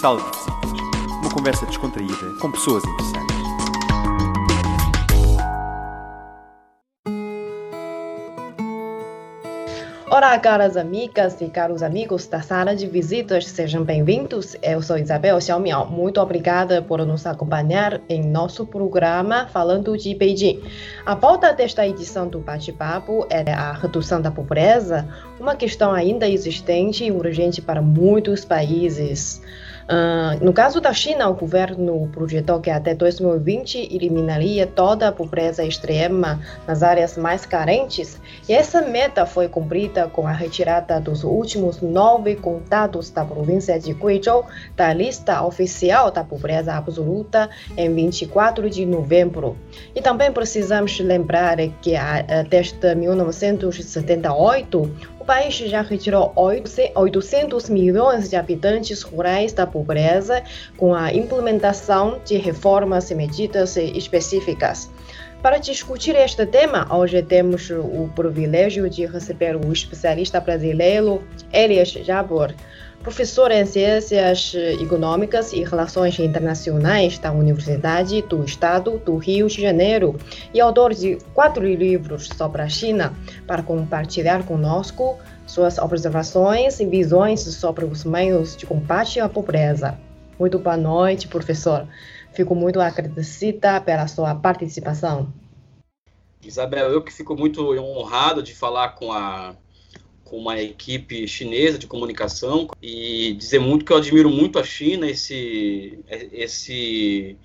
Sala de Visitas. Uma conversa descontraída com pessoas interessantes. Olá, caras amigas e caros amigos da sala de visitas, sejam bem-vindos. Eu sou Isabel Xiaomiao. Muito obrigada por nos acompanhar em nosso programa Falando de Beijing. A pauta desta edição do bate-papo é a redução da pobreza, uma questão ainda existente e urgente para muitos países. Uh, no caso da China, o governo projetou que até 2020 eliminaria toda a pobreza extrema nas áreas mais carentes, e essa meta foi cumprida com a retirada dos últimos nove contados da província de Guizhou da lista oficial da pobreza absoluta em 24 de novembro. E também precisamos lembrar que desde 1978, o país já retirou 800 milhões de habitantes rurais da pobreza com a implementação de reformas e medidas específicas. Para discutir este tema, hoje temos o privilégio de receber o especialista brasileiro Elias Jabor professor em Ciências Econômicas e Relações Internacionais da Universidade do Estado do Rio de Janeiro e autor de quatro livros sobre a China, para compartilhar conosco suas observações e visões sobre os meios de combate à pobreza. Muito boa noite, professor. Fico muito agradecida pela sua participação. Isabel, eu que fico muito honrado de falar com a com uma equipe chinesa de comunicação e dizer muito que eu admiro muito a China, esse esse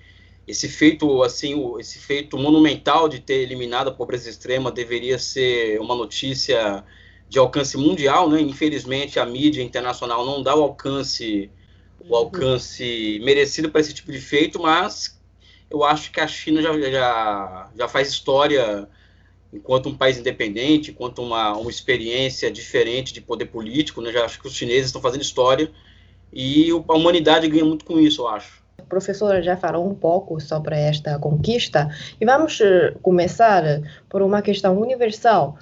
esse feito assim, esse feito monumental de ter eliminado a pobreza extrema deveria ser uma notícia de alcance mundial, né? Infelizmente a mídia internacional não dá o alcance o uhum. alcance merecido para esse tipo de feito, mas eu acho que a China já, já, já faz história enquanto um país independente, enquanto uma, uma experiência diferente de poder político, né? Já acho que os chineses estão fazendo história e a humanidade ganha muito com isso, eu acho. A professora já falou um pouco sobre esta conquista e vamos eh, começar por uma questão universal.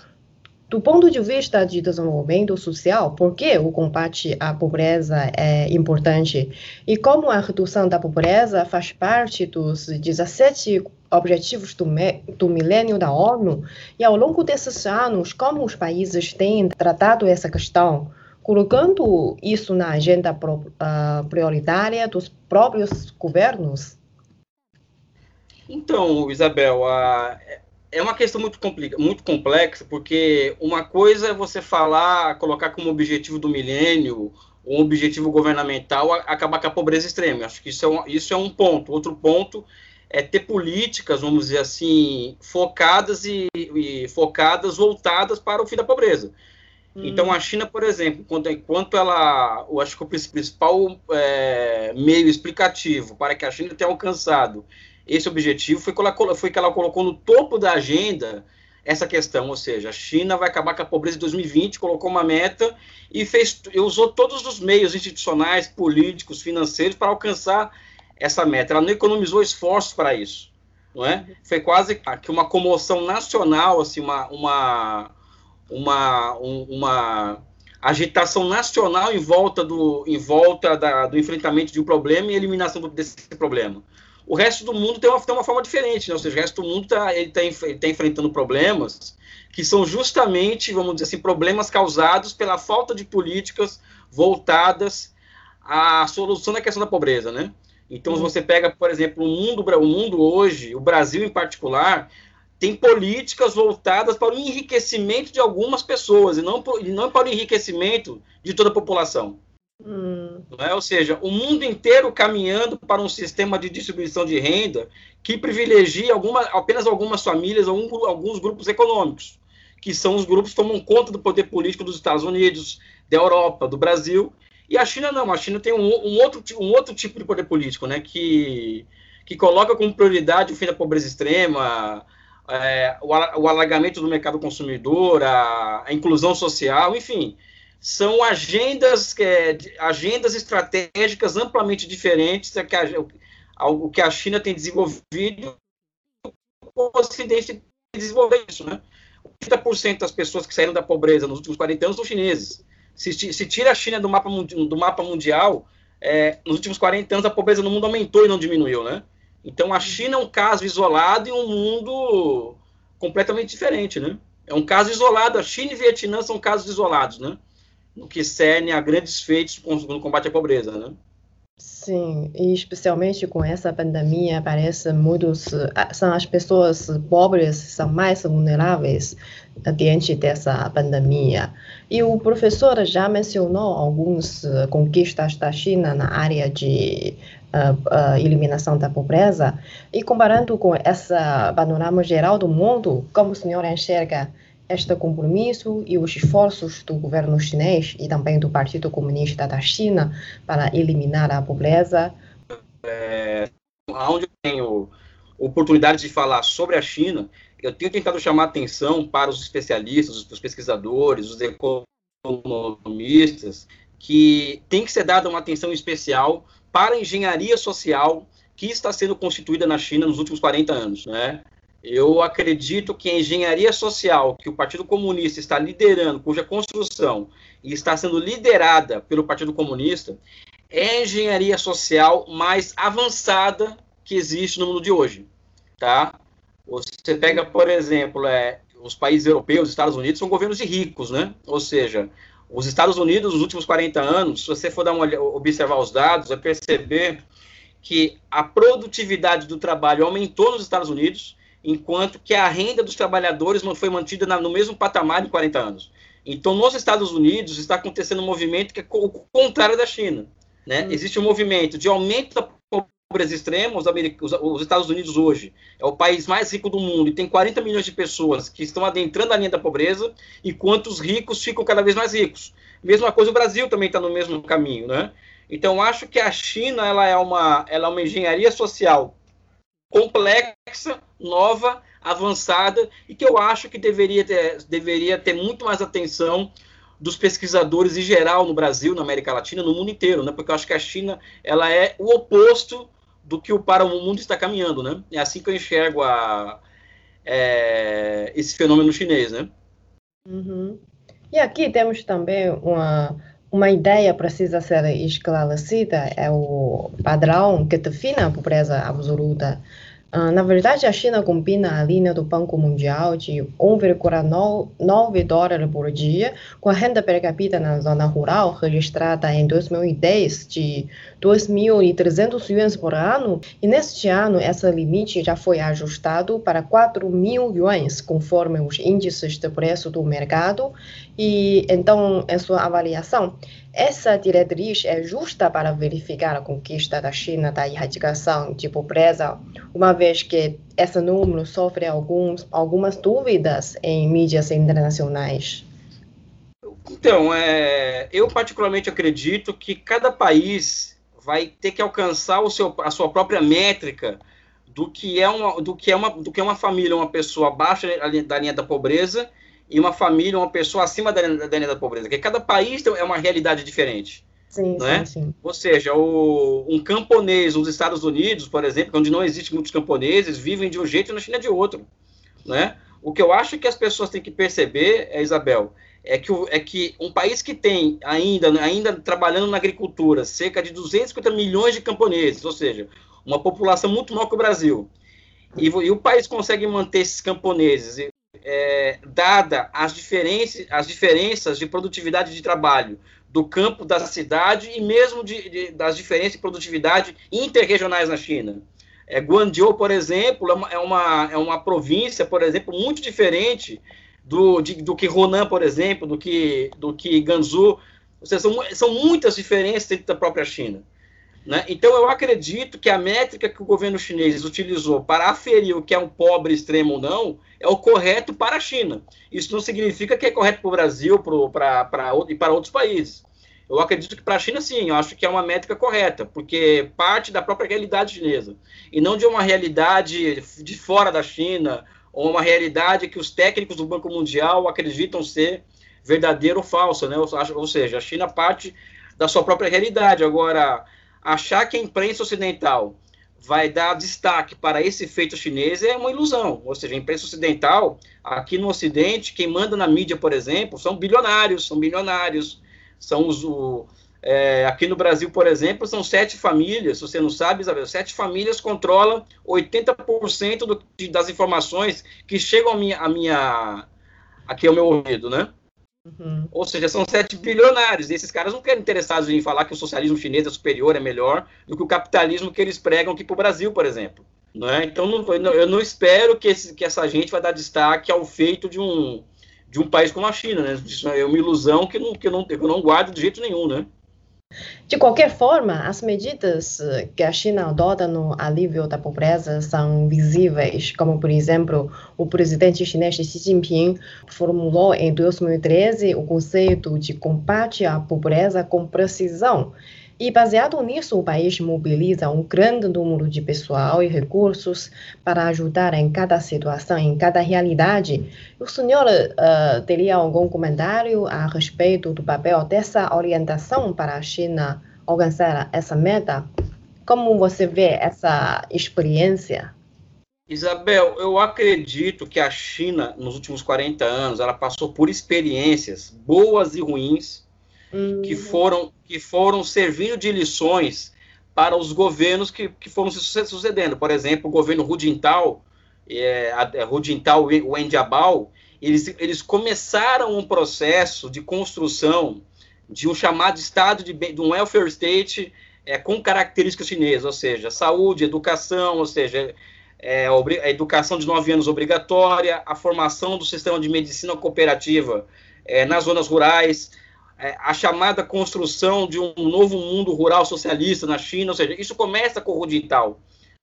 Do ponto de vista de desenvolvimento social, por que o combate à pobreza é importante? E como a redução da pobreza faz parte dos 17 objetivos do, do milênio da ONU? E ao longo desses anos, como os países têm tratado essa questão? Colocando isso na agenda pro, uh, prioritária dos próprios governos? Então, Isabel, a, é uma questão muito, muito complexa, porque uma coisa é você falar, colocar como objetivo do milênio, um objetivo governamental, acabar com a pobreza extrema. Acho que isso é um, isso é um ponto. Outro ponto é ter políticas, vamos dizer assim, focadas e, e focadas, voltadas para o fim da pobreza. Hum. Então, a China, por exemplo, enquanto, enquanto ela, eu acho que o principal é, meio explicativo para que a China tenha alcançado esse objetivo foi que, ela, foi que ela colocou no topo da agenda essa questão, ou seja, a China vai acabar com a pobreza em 2020, colocou uma meta e fez, usou todos os meios institucionais, políticos, financeiros para alcançar essa meta. Ela não economizou esforços para isso, não é? Foi quase que uma comoção nacional, assim, uma, uma, uma, uma agitação nacional em volta do, em volta da, do enfrentamento de um problema e eliminação desse problema. O resto do mundo tem uma, tem uma forma diferente, né? ou seja, o resto do mundo está tá, tá enfrentando problemas que são justamente, vamos dizer assim, problemas causados pela falta de políticas voltadas à solução da questão da pobreza, né? Então, se uhum. você pega, por exemplo, o mundo, o mundo hoje, o Brasil em particular, tem políticas voltadas para o enriquecimento de algumas pessoas e não, e não para o enriquecimento de toda a população. Hum. É? Ou seja, o mundo inteiro caminhando para um sistema de distribuição de renda que privilegia alguma, apenas algumas famílias, algum, alguns grupos econômicos, que são os grupos que tomam conta do poder político dos Estados Unidos, da Europa, do Brasil. E a China não, a China tem um, um outro, um outro tipo de poder político, né, que, que coloca como prioridade o fim da pobreza extrema, é, o, o alargamento do mercado consumidor, a, a inclusão social, enfim são agendas, é, agendas estratégicas amplamente diferentes do que, a, que a China tem desenvolvido o Ocidente tem desenvolvido isso, né? 30% das pessoas que saíram da pobreza nos últimos 40 anos são chineses. Se, se tira a China do mapa, do mapa mundial, é, nos últimos 40 anos a pobreza no mundo aumentou e não diminuiu, né? Então a China é um caso isolado em um mundo completamente diferente, né? É um caso isolado. A China e Vietnã são casos isolados, né? No que cerne a grandes feitos no combate à pobreza, né? Sim, e especialmente com essa pandemia, parece muitos são as pessoas pobres são mais vulneráveis diante dessa pandemia. E o professor já mencionou algumas conquistas da China na área de uh, uh, eliminação da pobreza. E comparando com essa panorama geral do mundo, como o senhor enxerga este compromisso e os esforços do governo chinês e também do Partido Comunista da China para eliminar a pobreza? É, onde eu tenho oportunidade de falar sobre a China, eu tenho tentado chamar atenção para os especialistas, os pesquisadores, os economistas, que tem que ser dada uma atenção especial para a engenharia social que está sendo constituída na China nos últimos 40 anos, né? Eu acredito que a engenharia social que o Partido Comunista está liderando, cuja construção está sendo liderada pelo Partido Comunista, é a engenharia social mais avançada que existe no mundo de hoje, tá? Você pega, por exemplo, é, os países europeus, os Estados Unidos, são governos de ricos, né? Ou seja, os Estados Unidos, nos últimos 40 anos, se você for dar uma, observar os dados, vai perceber que a produtividade do trabalho aumentou nos Estados Unidos, enquanto que a renda dos trabalhadores não foi mantida na, no mesmo patamar em 40 anos. Então, nos Estados Unidos está acontecendo um movimento que é o contrário da China. Né? Hum. Existe um movimento de aumento da pobreza extrema. Os, os, Estados Unidos hoje é o país mais rico do mundo e tem 40 milhões de pessoas que estão adentrando a linha da pobreza, enquanto os ricos ficam cada vez mais ricos. Mesma coisa, o Brasil também está no mesmo caminho. Né? Então, acho que a China ela é, uma, ela é uma engenharia social complexa, nova, avançada e que eu acho que deveria ter, deveria ter muito mais atenção dos pesquisadores em geral no Brasil, na América Latina, no mundo inteiro, né? Porque eu acho que a China ela é o oposto do que o para o mundo está caminhando, né? É assim que eu enxergo a, é, esse fenômeno chinês, né? Uhum. E aqui temos também uma uma ideia precisa ser esclarecida é o padrão que define a pobreza absoluta ah, na verdade, a China combina a linha do Banco Mundial de 1,9 dólares por dia com a renda per capita na zona rural registrada em 2010 de 2.300 yuans por ano. E neste ano, esse limite já foi ajustado para 4 mil yuans, conforme os índices de preço do mercado. E então, em sua avaliação, essa diretriz é justa para verificar a conquista da China da erradicação de pobreza, uma vez que esse número sofre alguns, algumas dúvidas em mídias internacionais. Então, é, eu particularmente acredito que cada país vai ter que alcançar o seu, a sua própria métrica do que é uma, do que é uma, do que é uma família, uma pessoa abaixo da linha da pobreza e uma família, uma pessoa acima da, da linha da pobreza, porque cada país é uma realidade diferente. Sim, não sim, é? sim. Ou seja, o, um camponês nos Estados Unidos, por exemplo, onde não existe muitos camponeses, vivem de um jeito e na China de outro. Né? O que eu acho que as pessoas têm que perceber, é, Isabel, é que, é que um país que tem ainda, ainda trabalhando na agricultura cerca de 250 milhões de camponeses, ou seja, uma população muito maior que o Brasil, e, e o país consegue manter esses camponeses é, dada as diferenças, as diferenças de produtividade de trabalho do campo da cidade e mesmo de, de, das diferenças de produtividade interregionais na China. É, Guangzhou, por exemplo, é uma, é uma, é uma província, por exemplo, muito diferente do, de, do que Ronan, por exemplo, do que, do que Gansu. Ou seja, são, são muitas diferenças dentro da própria China. Né? Então, eu acredito que a métrica que o governo chinês utilizou para aferir o que é um pobre extremo ou não é o correto para a China. Isso não significa que é correto para o Brasil pra, pra, e para outros países. Eu acredito que para a China, sim, eu acho que é uma métrica correta, porque parte da própria realidade chinesa, e não de uma realidade de fora da China, ou uma realidade que os técnicos do Banco Mundial acreditam ser verdadeira ou falsa, né? ou seja, a China parte da sua própria realidade. Agora, achar que a imprensa ocidental vai dar destaque para esse feito chinês é uma ilusão. Ou seja, a imprensa ocidental, aqui no Ocidente, quem manda na mídia, por exemplo, são bilionários, são bilionários, são os, o, É, aqui no Brasil, por exemplo, são sete famílias, se você não sabe, Isabel, sete famílias controlam 80% do, das informações que chegam a minha, a minha, aqui ao meu ouvido, né? Uhum. Ou seja, são sete bilionários. E esses caras não querem interessados em falar que o socialismo chinês é superior, é melhor do que o capitalismo que eles pregam aqui para o Brasil, por exemplo. Não é? Então, não, eu não espero que, esse, que essa gente vai dar destaque ao feito de um, de um país como a China. Né? Isso é uma ilusão que, não, que, não, que eu não guardo de jeito nenhum, né? De qualquer forma, as medidas eh, que a China adota no alívio da pobreza são visíveis, como, por exemplo, o presidente chinês Xi Jinping formulou em 2013 o conceito de combate à pobreza com precisão e baseado nisso, o país mobiliza um grande número de pessoal e recursos para ajudar em cada situação, em cada realidade. O senhor uh, teria algum comentário a respeito do papel dessa orientação para a China alcançar essa meta? Como você vê essa experiência? Isabel, eu acredito que a China, nos últimos 40 anos, ela passou por experiências boas e ruins que, hum. foram, que foram servindo de lições é, a chamada construção de um novo mundo rural socialista na China, ou seja, isso começa com o Rudintal,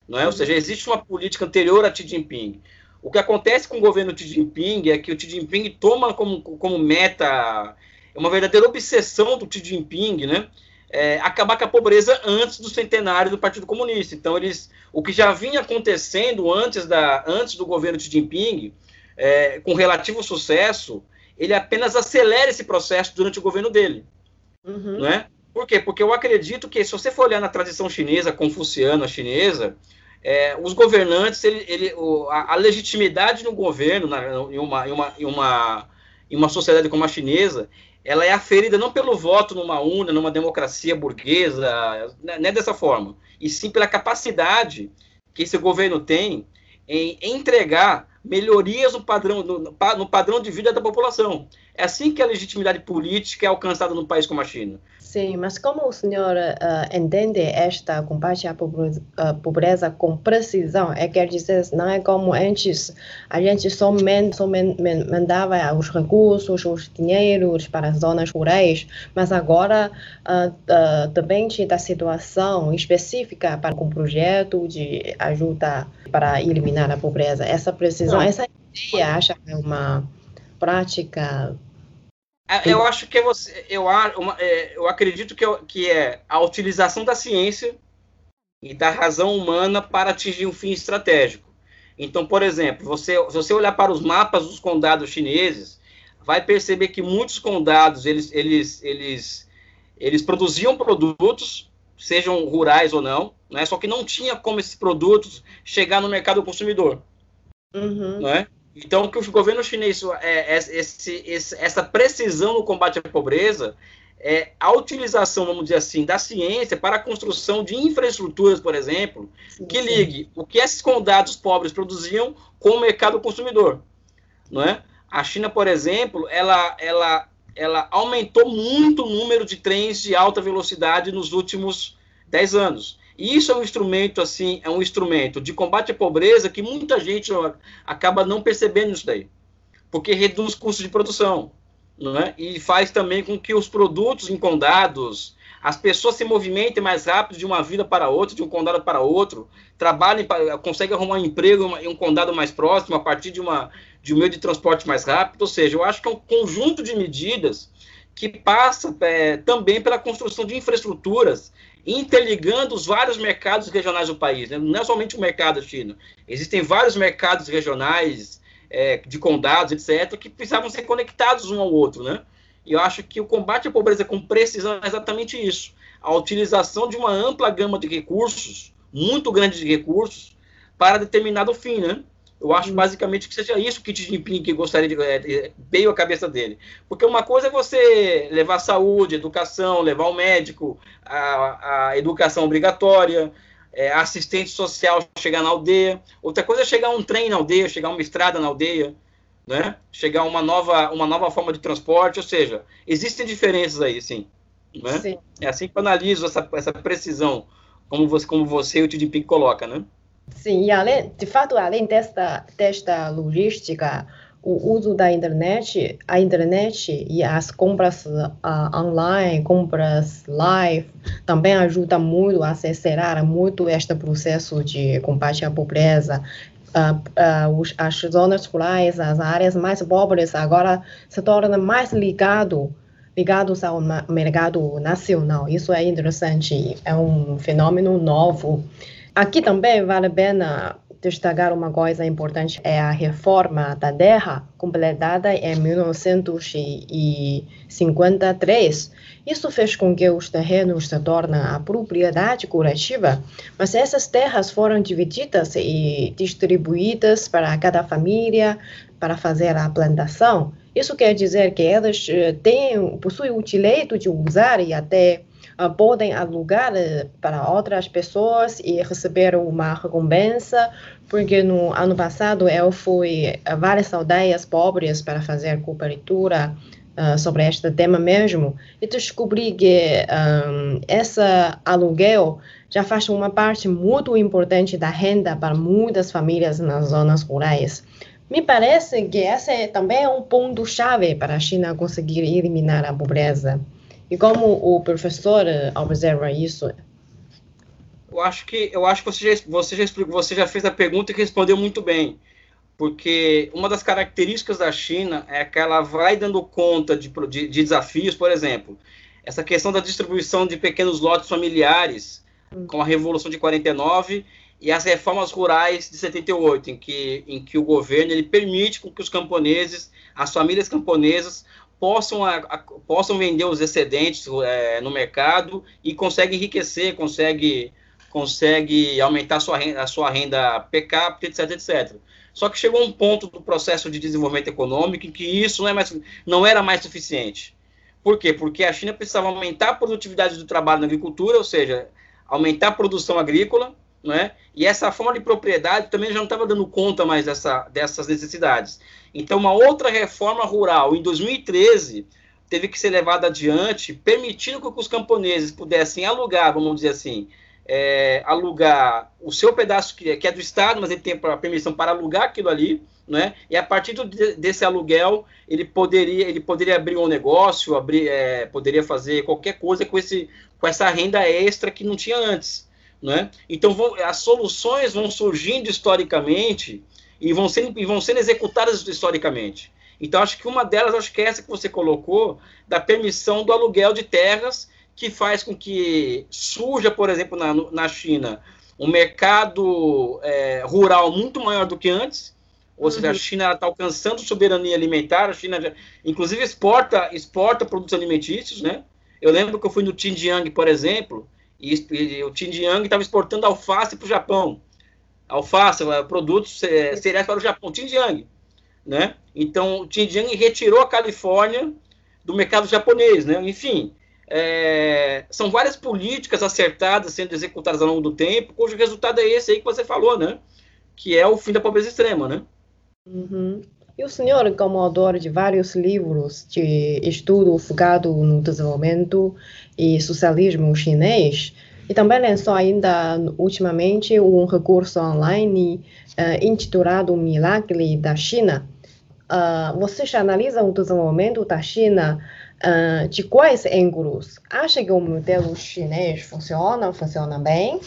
não é? Ou seja, existe uma política anterior a Xi Jinping. O que acontece com o governo Xi Jinping é que o Xi Jinping toma como, como meta, é uma verdadeira obsessão do Xi Jinping, né? É, acabar com a pobreza antes do centenário do Partido Comunista. Então, eles, o que já vinha acontecendo antes, da, antes do governo Xi Jinping, é, com relativo sucesso, ele apenas acelera esse processo durante o governo dele. Uhum. Não é? Por quê? Porque eu acredito que, se você for olhar na tradição chinesa, confuciana chinesa, é, os governantes, ele, ele, o, a, a, legitimidade no governo, na, em, uma, em, uma, em, uma, em uma sociedade como a chinesa, ela é aferida não pelo voto numa urna, numa democracia burguesa, né, não é dessa forma, e sim pela capacidade que esse governo tem em entregar melhorias no padrão, no, no, padrão de vida da população. É assim que a legitimidade política é alcançada num país como a China. Sim, mas como o senhor uh, entende esta combate à pobreza, uh, pobreza, com precisão? É quer dizer, não é como antes, a gente somente, somente mandava os recursos, os dinheiros para as zonas rurais, mas agora uh, depende da situação específica para um projeto de ajuda para eliminar a pobreza. Essa precisão, não. essa ideia, acha que é uma prática é, eu acho que você, eu, uma, é, eu acredito que, que é a utilização da ciência e da razão humana para atingir um fim estratégico. Então, por exemplo, você, se você olhar para os mapas dos condados chineses, vai perceber que muitos condados eles, eles, eles, eles produziam produtos, sejam rurais ou não, né? Só que não tinha como esses produtos chegar no mercado consumidor, uhum. né? Então, que o governo chinês, é, é, esse, esse, essa precisão no combate à pobreza, é a utilização, vamos dizer assim, da ciência para a construção de infraestruturas, por exemplo, sim, que ligue sim. o que esses condados pobres produziam com o mercado consumidor, não é? A China, por exemplo, ela, ela, ela aumentou muito o número de trens de alta velocidade nos últimos 10 anos. Isso é um instrumento, assim, é um instrumento de combate à pobreza que muita gente acaba não percebendo isso daí. Porque reduz custos de produção, não é? E faz também com que os produtos em condados, as pessoas se movimentem mais rápido de uma vida para outra, de um condado para outro, trabalhem, conseguem arrumar um emprego em um condado mais próximo a partir de, uma, de um meio de transporte mais rápido. Ou seja, eu acho que é um conjunto de medidas que passa é, também pela construção de infraestruturas interligando os vários mercados regionais do país. Né? Não é somente o mercado chino. Existem vários mercados regionais, é, de condados, etc., que precisavam ser conectados um ao outro. Né? E eu acho que o combate à pobreza com precisão é exatamente isso. A utilização de uma ampla gama de recursos, muito grande de recursos, para determinado fim. Né? Eu acho basicamente que seja isso que Xi Jinping que gostaria de é, veio à cabeça dele. Porque uma coisa é você levar saúde, educação, levar o médico, a, a educação obrigatória, é, assistente social chegar na aldeia. Outra coisa é chegar um trem na aldeia, chegar uma estrada na aldeia, né? Chegar uma nova uma nova forma de transporte. Ou seja, existem diferenças aí, sim. Né? sim. É assim que eu analiso essa, essa precisão, como você como você e o Xi Jinping coloca, né? Sim, e além, de fato, além desta, desta logística, o uso da internet, a internet e as compras uh, online, compras live, também ajuda muito a acelerar muito este processo de combate à pobreza. Uh, uh, os, as zonas rurais, as áreas mais pobres agora se tornam mais ligado, ligados ao mercado nacional. Isso é interessante, é um fenômeno novo. Aqui também vale a pena destacar uma coisa importante, é a reforma da terra, completada em 1953. Isso fez com que os terrenos se tornem a propriedade coletiva, mas essas terras foram divididas e distribuídas para cada família para fazer a plantação. Isso quer dizer que elas eh, têm, possuem o direito de usar e até uh, podem alugar uh, para outras pessoas e receber uma recompensa, porque no ano passado eu fui a várias aldeias pobres para fazer cobertura uh, sobre este tema mesmo e descobri que um, esse aluguel já faz uma parte muito importante da renda para muitas famílias nas zonas rurais. Me parece que esse é também é um ponto-chave para a China conseguir eliminar a pobreza. E como o professor eh, observa isso? Eu acho que eu acho que você já, você já explicou, você já fez a pergunta e respondeu muito bem, porque uma das características da China é que ela vai dando conta de, de, de desafios, por exemplo, essa questão da distribuição de pequenos lotes familiares hum. com a Revolução de 49 e as reformas rurais de 78, em que, em que o governo ele permite que os camponeses, as famílias camponesas, possam, a, a, possam vender os excedentes é, no mercado e consegue enriquecer, consegue, consegue aumentar a sua renda, a sua renda per capita, etc, etc. Só que chegou um ponto do processo de desenvolvimento econômico em que isso não, é mais, não era mais suficiente. Por quê? Porque a China precisava aumentar a produtividade do trabalho na agricultura, ou seja, aumentar a produção agrícola, né? E essa forma de propriedade também já não estava dando conta mais dessa, dessas necessidades. Então, uma outra reforma rural em 2013 teve que ser levada adiante, permitindo que os camponeses pudessem alugar, vamos dizer assim, é, alugar o seu pedaço que, que, é do Estado, mas ele tem a permissão para alugar aquilo ali, né? E a partir do, desse aluguel, ele poderia, ele poderia abrir um negócio, abrir, é, poderia fazer qualquer coisa com, esse, com essa renda extra que não tinha antes. Né? Então, vão, as soluções vão surgindo historicamente e vão, sendo, e vão sendo executadas historicamente. Então, acho que uma delas, acho que é essa que você colocou, da permissão do aluguel de terras, que faz com que surja, por exemplo, na, na China, um mercado é, rural muito maior do que antes, ou uhum. seja, a uhum. China está alcançando soberania alimentar, a China, já, inclusive, exporta, exporta produtos alimentícios, né? Eu lembro que eu fui no Xinjiang, por exemplo, e, e o Xinjiang estava exportando alface para o Japão. Alface, é, produtos é, cereais para o Japão, Xinjiang. Né? Então, o Xinjiang retirou a Califórnia do mercado japonês. Né? Enfim, é, são várias políticas acertadas sendo executadas ao longo do tempo, cujo resultado é esse aí que você falou, né? que é o fim da pobreza extrema. Né? Uhum. E o senhor, como autor de vários livros de estudo focado no desenvolvimento e socialismo chinês, e também lançou ainda ultimamente um recurso online uh, intitulado Milagre da China. Uh, vocês analisam o desenvolvimento da China uh, de quais ângulos? Acha que o modelo chinês funciona, funciona bem?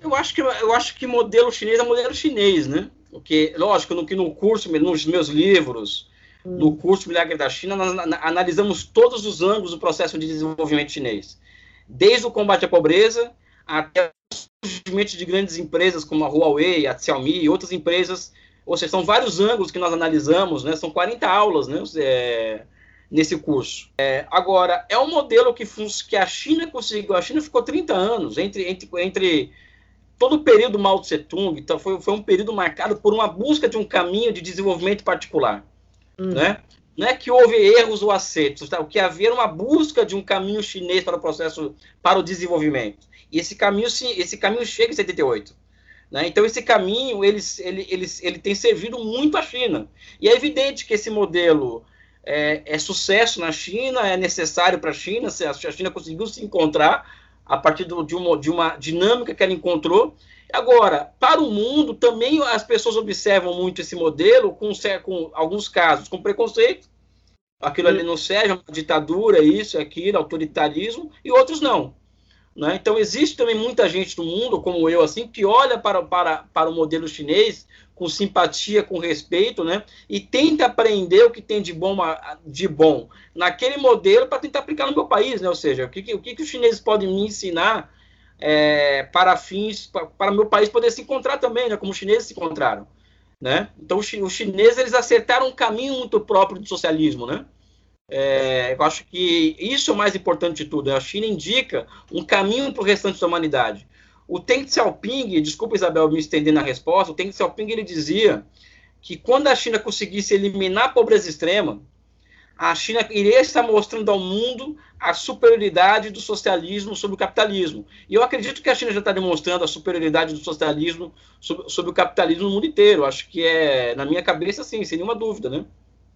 Eu acho que eu acho que modelo chinês é modelo chinês, né? Porque, lógico, no que no curso, nos meus livros, hum. no curso Milagre da China, nós analisamos todos os ângulos do processo de desenvolvimento chinês. Desde o combate à pobreza até o surgimento de grandes empresas como a Huawei, a Xiaomi e outras empresas. Ou seja, são vários ângulos que nós analisamos, né? São 40 aulas, né? É, nesse curso. É, agora, é um modelo que, que a China conseguiu. A China ficou 30 anos entre, entre, entre todo o período Mao Tse Tung então, foi, foi um período marcado por uma busca de um caminho de desenvolvimento particular. Hum. Né? Não é que houve erros ou acertos, tá? o que havia era uma busca de um caminho chinês para o processo, para o desenvolvimento. E esse caminho, esse caminho chega em 78. Né? Então, esse caminho ele, ele, ele, ele tem servido muito à China. E é evidente que esse modelo é, é sucesso na China, é necessário para a China, a China conseguiu se encontrar a partir do, de, uma, de uma dinâmica que ela encontrou. Agora, para o mundo, também as pessoas observam muito esse modelo, com, com alguns casos com preconceito. Aquilo ali não serve, é uma ditadura, isso, aquilo, autoritarismo, e outros não. Né? Então, existe também muita gente no mundo, como eu, assim, que olha para, para, para o modelo chinês com simpatia, com respeito, né? E tenta aprender o que tem de bom, de bom naquele modelo para tentar aplicar no meu país, né? Ou seja, o que, o que, os chineses podem me ensinar é, para fins, para, meu país poder se encontrar também, né? Como os chineses se encontraram, né? Então, os, os chineses, eles acertaram um caminho muito próprio do socialismo, né? É, eu acho que isso é o mais importante de tudo. Né? A China indica um caminho para o restante da humanidade. O Deng Xiaoping, desculpa Isabel me estender na resposta, o Deng Xiaoping ele dizia que quando a China conseguisse eliminar a pobreza extrema, a China iria estar mostrando ao mundo a superioridade do socialismo sobre o capitalismo. E eu acredito que a China já está demonstrando a superioridade do socialismo sobre, sobre, o capitalismo no mundo inteiro. Acho que é, na minha cabeça, sim, sem nenhuma dúvida, né?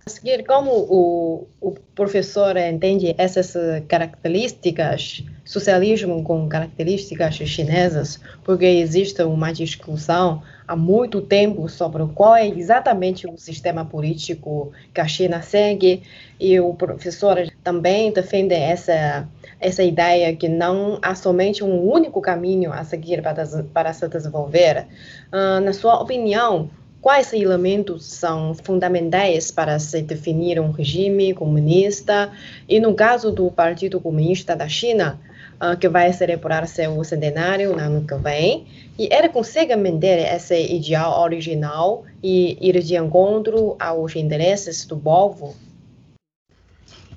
Seguir, como o, o professor entende essas características, socialismo com características chinesas, porque existe uma discussão há muito tempo sobre qual é exatamente o sistema político que a China segue, e o professor também defende essa essa ideia que não há somente um único caminho a seguir para, para se desenvolver. Uh, na sua opinião, quais elementos são fundamentais para se definir um regime comunista. E no caso do Partido Comunista da China, uh, que vai celebrar seu centenário no ano que vem, e ele consegue manter esse ideal original e ir de encontro aos interesses do povo?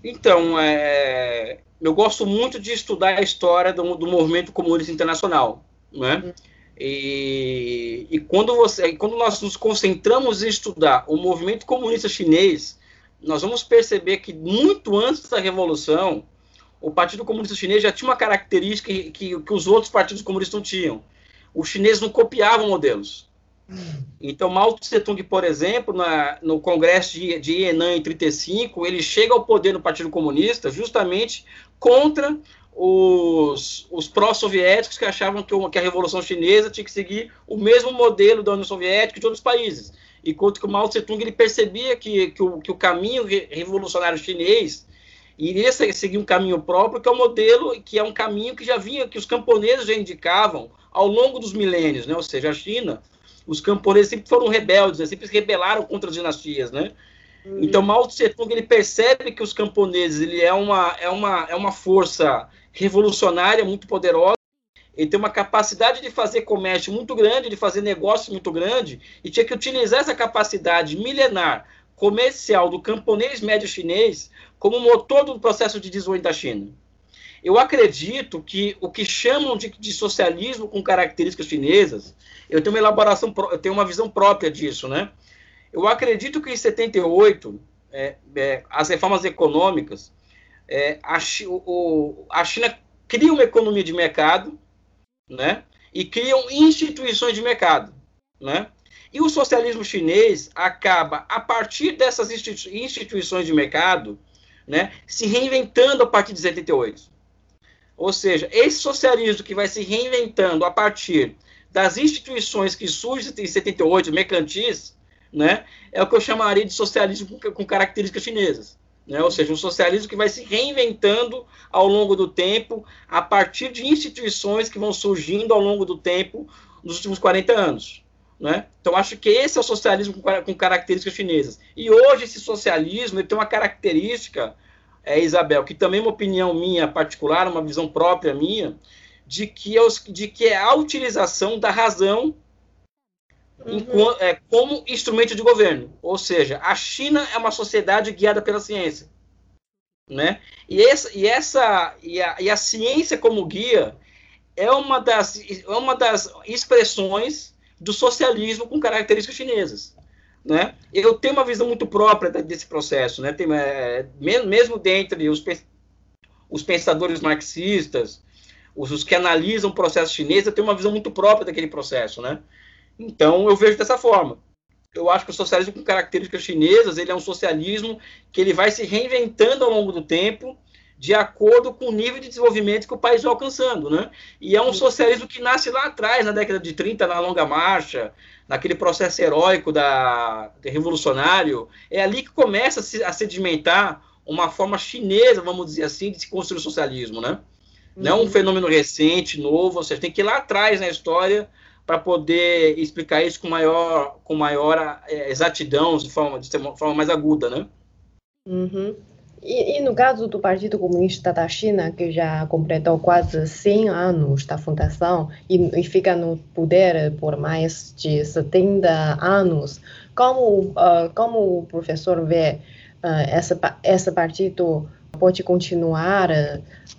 Então, é, eu gosto muito de estudar a história do, do movimento comunista internacional, né? Uhum. E, quando, você, quando nós nos concentramos em estudar o movimento comunista chinês, nós vamos perceber que muito antes da Revolução, o Partido Comunista Chinês já tinha uma característica que, que, que os outros partidos comunistas não tinham. Os chineses não copiavam modelos. Então, Mao Tse-tung, por exemplo, na, no Congresso de, de Henan em 35, ele chega ao poder no Partido Comunista justamente contra os, os pró-soviéticos que achavam que, que, a Revolução Chinesa tinha que seguir o mesmo modelo da União Soviética e de outros países. Enquanto que o Mao Tse-tung ele percebia que, que, o, que o caminho revolucionário chinês iria seguir um caminho próprio, que é o um modelo, que é um caminho que já vinha, que os camponeses já indicavam ao longo dos milênios, né? ou seja, a China, os camponeses sempre foram rebeldes, né? sempre se rebelaram contra as dinastias, né? Uhum. Então, Mao Tse-tung ele percebe que os camponeses ele é uma, é uma, é uma força revolucionária, muito poderosa. Ele tem uma capacidade de fazer comércio muito grande, de fazer negócio muito grande, e tinha que utilizar essa capacidade milenar comercial do camponês médio chinês como motor do processo de desenvolvimento da China. Eu acredito que o que chamam de, de, socialismo com características chinesas, eu tenho uma elaboração, eu tenho uma visão própria disso, né? Eu acredito que em 78, é, é, as reformas econômicas é, a, o, a China cria uma economia de mercado, né? E criam instituições de mercado, né? E o socialismo chinês acaba, a partir dessas instituições de mercado, né, se reinventando a partir de 78. Ou seja, esse socialismo que vai se reinventando a partir das instituições que surgem em 78, mercantis, né, é o que eu chamaria de socialismo com, com características chinesas. Né? Ou seja, um socialismo que vai se reinventando ao longo do tempo, a partir de instituições que vão surgindo ao longo do tempo nos últimos 40 anos. Né? Então, acho que esse é o socialismo com, características chinesas. E hoje, esse socialismo ele tem uma característica, é, Isabel, que também é uma opinião minha particular, uma visão própria minha, de que, é os, de que é a utilização da razão uhum. é, como instrumento de governo. Ou seja, a China é uma sociedade guiada pela ciência. Né? E, essa, e, essa, e, a, e a ciência como guia é uma das, é uma das expressões do socialismo com características chinesas. Né? Eu tenho uma visão muito própria desse processo, né? Tem, é, mesmo dentre os, os pensadores marxistas, os, os, que analisam o processo chinês, eu tenho uma visão muito própria daquele processo, né? Então eu vejo dessa forma. Eu acho que o socialismo com características chinesas, ele é um socialismo que ele vai se reinventando ao longo do tempo, de acordo com o nível de desenvolvimento que o país vai alcançando, né? E é um socialismo que nasce lá atrás, na década de 30, na longa marcha, naquele processo heróico da, revolucionário, é ali que começa a, se, a sedimentar uma forma chinesa, vamos dizer assim, de se construir o socialismo, né? Não é um uhum. fenômeno recente, novo, ou seja, tem que ir lá atrás na história para poder explicar isso com maior, com maior é, exatidão, de forma, de forma mais aguda, né? Uhum. E, e, no caso do Partido Comunista da China, que já completou quase 100 anos da fundação e, e fica no poder por mais de 70 anos, como, uh, como o professor vê uh, essa, esse partido pode continuar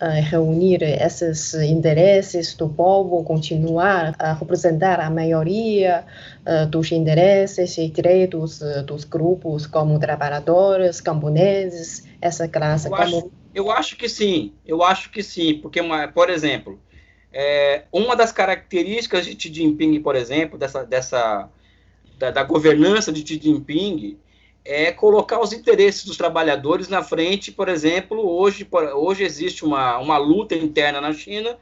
a reunir esses interesses do povo, continuar a representar a maioria uh, dos interesses e direitos uh, dos grupos como trabalhadores, camponeses, essa classe. Eu, como... acho, eu acho que sim, eu acho que sim, porque, por exemplo, é, uma das características de Xi Jinping, por exemplo, dessa, dessa da, da governança de Xi Jinping, é colocar os interesses dos trabalhadores na frente, por exemplo, hoje, hoje existe uma, uma luta interna na China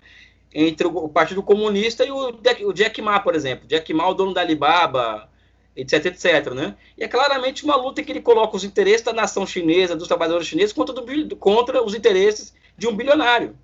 entre o, Partido Comunista e o, o Jack Ma, por exemplo. Jack Ma, o dono da Alibaba, etc, etc, né? E é claramente uma luta em que ele coloca os interesses da nação chinesa, dos trabalhadores chineses, contra, do, contra os interesses de um bilionário.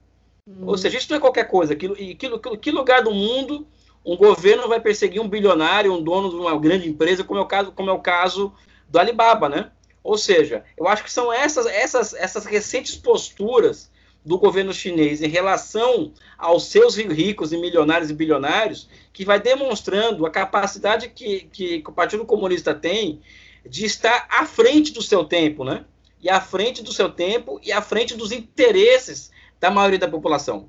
Hum. Ou seja, isso não é qualquer coisa. Que, que, que lugar do mundo um governo vai perseguir um bilionário, um dono de uma grande empresa, como é o caso, como é o caso do Alibaba, né? Ou seja, eu acho que são essas, essas, essas recentes posturas do governo chinês em relação aos seus ricos e milionários e bilionários que vai demonstrando a capacidade que, que, que o Partido Comunista tem de estar à frente do seu tempo, né? E à frente do seu tempo e à frente dos interesses da maioria da população.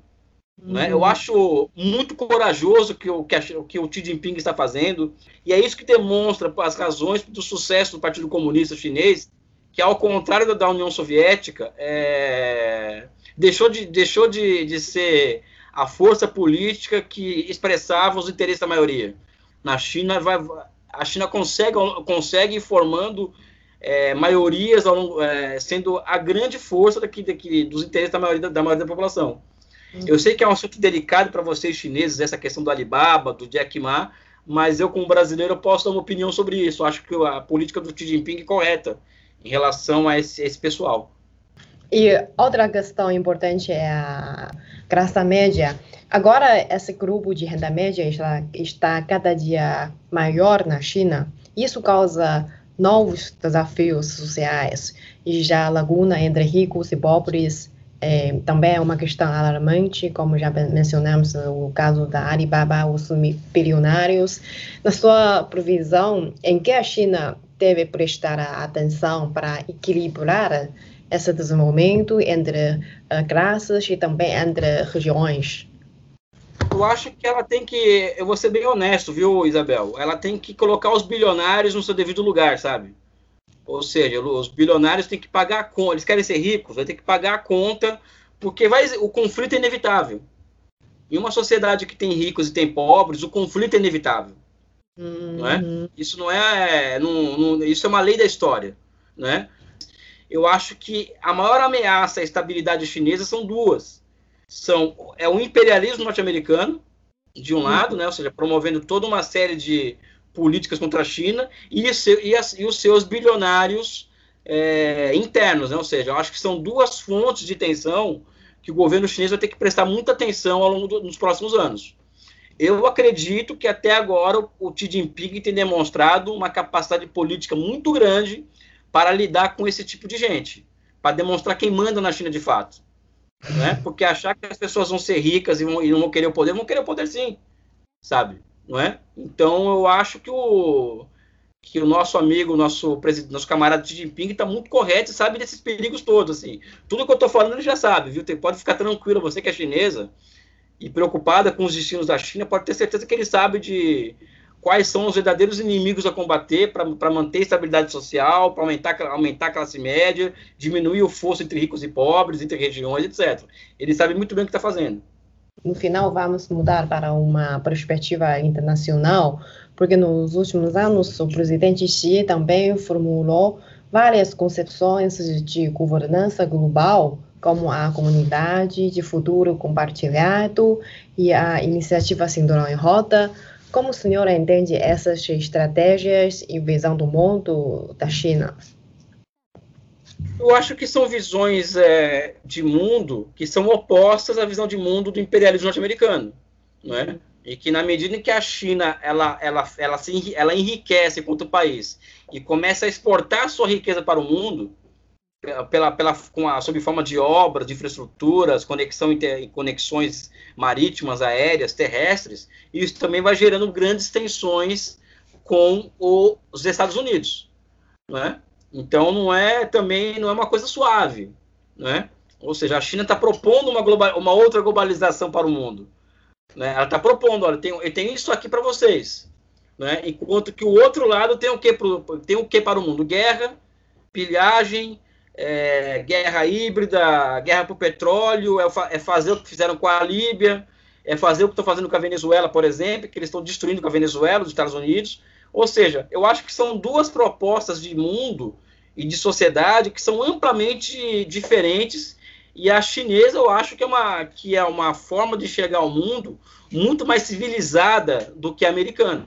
Né? Eu uhum. acho muito corajoso que o que, a, que o Xi Jinping está fazendo, e é isso que demonstra as razões do sucesso do Partido Comunista Chinês, que, ao contrário da União Soviética, é, deixou, de, deixou de, de ser a força política que expressava os interesses da maioria. Na China, vai, a China consegue, consegue ir formando é, maiorias, é, sendo a grande força daqui, daqui, dos interesses da maioria, da maioria da população. Eu sei que é um assunto delicado para vocês chineses, essa questão do Alibaba, do Jack Ma, mas eu, como brasileiro, posso dar uma opinião sobre isso. Acho que a política do Xi Jinping é correta em relação a esse, esse pessoal. E outra questão importante é a classe média. Agora, esse grupo de renda média está, está cada dia maior na China. Isso causa novos desafios sociais e já laguna entre ricos e pobres é, também é uma questão alarmante, como já mencionamos o caso da Alibaba, os bilionários. Na sua previsão, em que a China deve prestar atenção para equilibrar esse desenvolvimento entre uh, classes e também entre regiões? Eu acho que ela tem que, eu vou ser bem honesto, viu, Isabel? Ela tem que colocar os bilionários no seu devido lugar, sabe? Ou seja, os bilionários têm que pagar a conta, eles querem ser ricos, vai ter que pagar a conta, porque vai, o conflito é inevitável. Em uma sociedade que tem ricos e tem pobres, o conflito é inevitável. Uhum. Não é? Uhum. Isso não é, não, não, isso é uma lei da história, né? Eu acho que a maior ameaça à estabilidade chinesa são duas. São é o imperialismo norte-americano de um uhum. lado, né? Ou seja, promovendo toda uma série de políticas contra a China e, e, as, e os seus bilionários é, internos, né? ou seja, eu acho que são duas fontes de tensão que o governo chinês vai ter que prestar muita atenção ao longo do, dos próximos anos. Eu acredito que até agora o Xi Jinping tem demonstrado uma capacidade política muito grande para lidar com esse tipo de gente, para demonstrar quem manda na China de fato. Né? Porque achar que as pessoas vão ser ricas e, vão, e não vão querer o poder, vão querer o poder sim, sabe? Não é? Então eu acho que o que o nosso amigo, nosso presidente, nosso camarada Xi Jinping está muito correto e sabe desses perigos todos, assim. Tudo que eu estou falando ele já sabe, viu? Pode ficar tranquilo, você que é chinesa, e preocupada com os destinos da China, pode ter certeza que ele sabe de quais são os verdadeiros inimigos a combater para manter estabilidade social, para aumentar, aumentar a classe média, diminuir o fosso entre ricos e pobres, entre regiões, etc. Ele sabe muito bem o que está fazendo. No final, vamos mudar para uma perspectiva internacional, porque nos últimos anos o presidente Xi também formulou várias concepções de governança global, como a comunidade de futuro compartilhado e a iniciativa Cinturão em Rota, como o senhor entende essas estratégias e visão do mundo da China? Eu acho que são visões é, de mundo que são opostas à visão de mundo do imperialismo norte-americano, não é? E que na medida em que a China ela, ela, ela, se, ela enriquece enquanto país e começa a exportar sua riqueza para o mundo, pela, pela, com a, sob forma de obras, de infraestruturas, conexão inter, conexões marítimas, aéreas, terrestres, isso também vai gerando grandes tensões com os Estados Unidos, né? Então não é também não é uma coisa suave, né? Ou seja, a China está propondo uma, global, uma outra globalização para o mundo, né? Ela está propondo, olha, tem, tenho isso aqui para vocês, né? Enquanto que o outro lado tem o que tem o que para o mundo? Guerra, pilhagem, é, guerra híbrida, guerra por petróleo, é, é, fazer o que fizeram com a Líbia, é fazer o que estão fazendo com a Venezuela, por exemplo, que eles estão destruindo com a Venezuela, os Estados Unidos. Ou seja, eu acho que são duas propostas de mundo e de sociedade que são amplamente diferentes. E a chinesa, eu acho que é uma, que é uma forma de chegar ao mundo muito mais civilizada do que a americana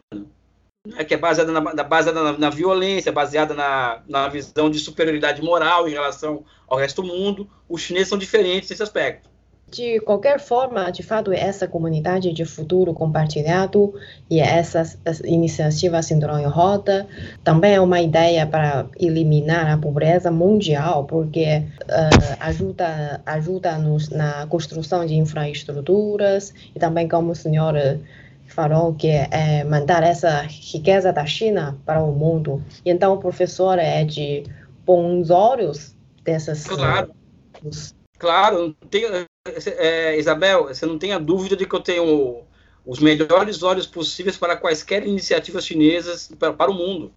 né, que é baseada, na, baseada na, na, violência, baseada na, na visão de superioridade moral em relação ao resto do mundo. Os chineses são diferentes nesse aspecto. De qualquer forma, de fato, essa comunidade de futuro compartilhado e essa iniciativa Cinturão em Roda também é uma ideia para eliminar a pobreza mundial, porque uh, ajuda, ajuda nos na construção de infraestruturas e também, como o senhor falou que é mandar essa riqueza da China para o mundo. E então o professor é de bons olhos dessas. Claro. Claro, é, Isabel, você não tenha dúvida de que eu tenho os melhores olhos possíveis para quaisquer iniciativas chinesas para, para o mundo.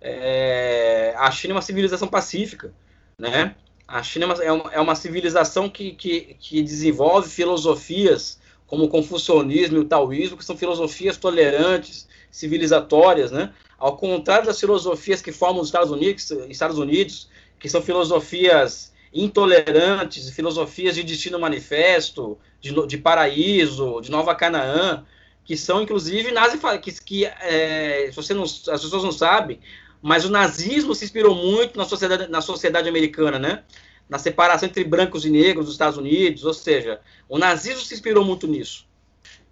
É, a China é uma civilização pacífica, né? A China é uma, é uma civilização que, que, que desenvolve filosofias como o confucionismo e o taoísmo, que são filosofias tolerantes, civilizatórias, né? Ao contrário das filosofias que formam os Estados Unidos, Estados Unidos que são filosofias intolerantes, filosofias de destino manifesto, de, de paraíso, de Nova Canaã, que são inclusive nazi, que, que é, você não, as pessoas não sabem, mas o nazismo se inspirou muito na sociedade, na sociedade americana, né? na separação entre brancos e negros dos Estados Unidos, ou seja, o nazismo se inspirou muito nisso.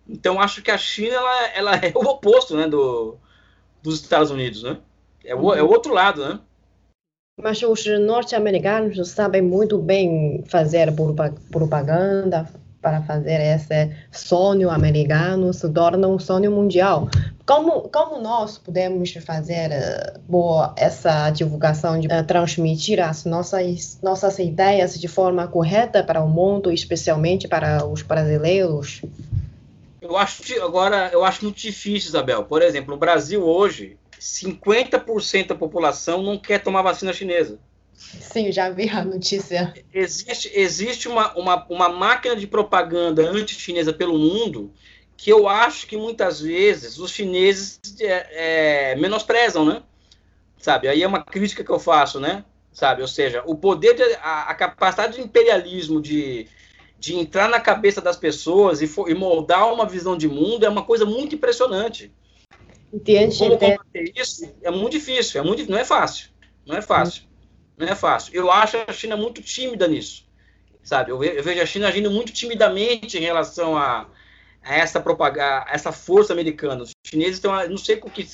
Então acho que a China ela, ela é o oposto, né, do, dos Estados Unidos, né? É o, é o outro lado, né? Mas os norte-americanos sabem muito bem fazer propaganda para fazer esse sonho americano se torna um sonho mundial. Como, como nós podemos fazer uh, boa, essa divulgação, de uh, transmitir as nossas, nossas ideias de forma correta para o mundo, especialmente para os brasileiros? Eu acho agora eu acho muito difícil, Isabel. Por exemplo, no Brasil hoje, 50% da população não quer tomar vacina chinesa. Sim, já vi a notícia. Existe, existe uma, uma, uma máquina de propaganda anti-chinesa pelo mundo que eu acho que muitas vezes os chineses é, é, menosprezam, né? Sabe? Aí é uma crítica que eu faço, né? Sabe? Ou seja, o poder, de, a, a, capacidade de imperialismo de, de entrar na cabeça das pessoas e, for, e moldar uma visão de mundo é uma coisa muito impressionante. Entende? Como combater isso é muito difícil, é muito, não é fácil, não é fácil, não é fácil. Eu acho a China muito tímida nisso, sabe? Eu, vejo a China agindo muito timidamente em relação a, a essa propaganda, essa força americana. Os chineses estão, não sei o que,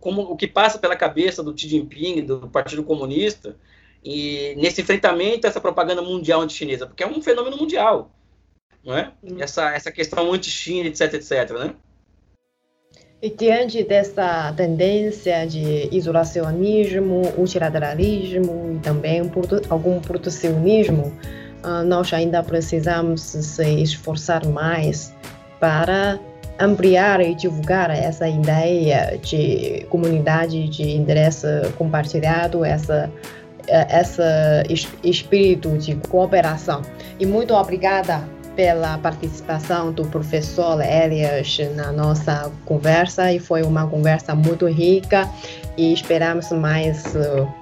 como, o que passa pela cabeça do Xi Jinping, do Partido Comunista, e nesse enfrentamento a essa propaganda mundial anti-chinesa, porque é um fenômeno mundial, não é? Essa, essa questão anti-China, etc, etc, né? E diante dessa tendência de isolacionismo, ultraliberalismo e também algum protecionismo, ah, nós ainda precisamos se esforçar mais para ampliar e divulgar essa ideia de comunidade de interesse compartilhado, essa essa espírito de cooperação. E muito obrigada pela participação do professor Elias na nossa conversa e foi uma conversa muito rica e esperamos mais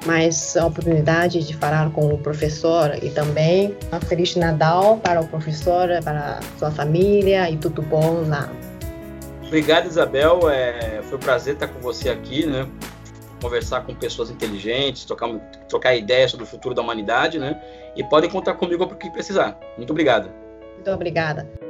mais oportunidade de falar com o professor e também um feliz Natal para o professor, para sua família e tudo bom lá. Obrigado, Isabel. É, foi um prazer estar com você aqui, né? Conversar com pessoas inteligentes, trocar, trocar ideias sobre o futuro da humanidade, né? E podem contar comigo para o que precisar. Muito obrigado. Muito obrigada.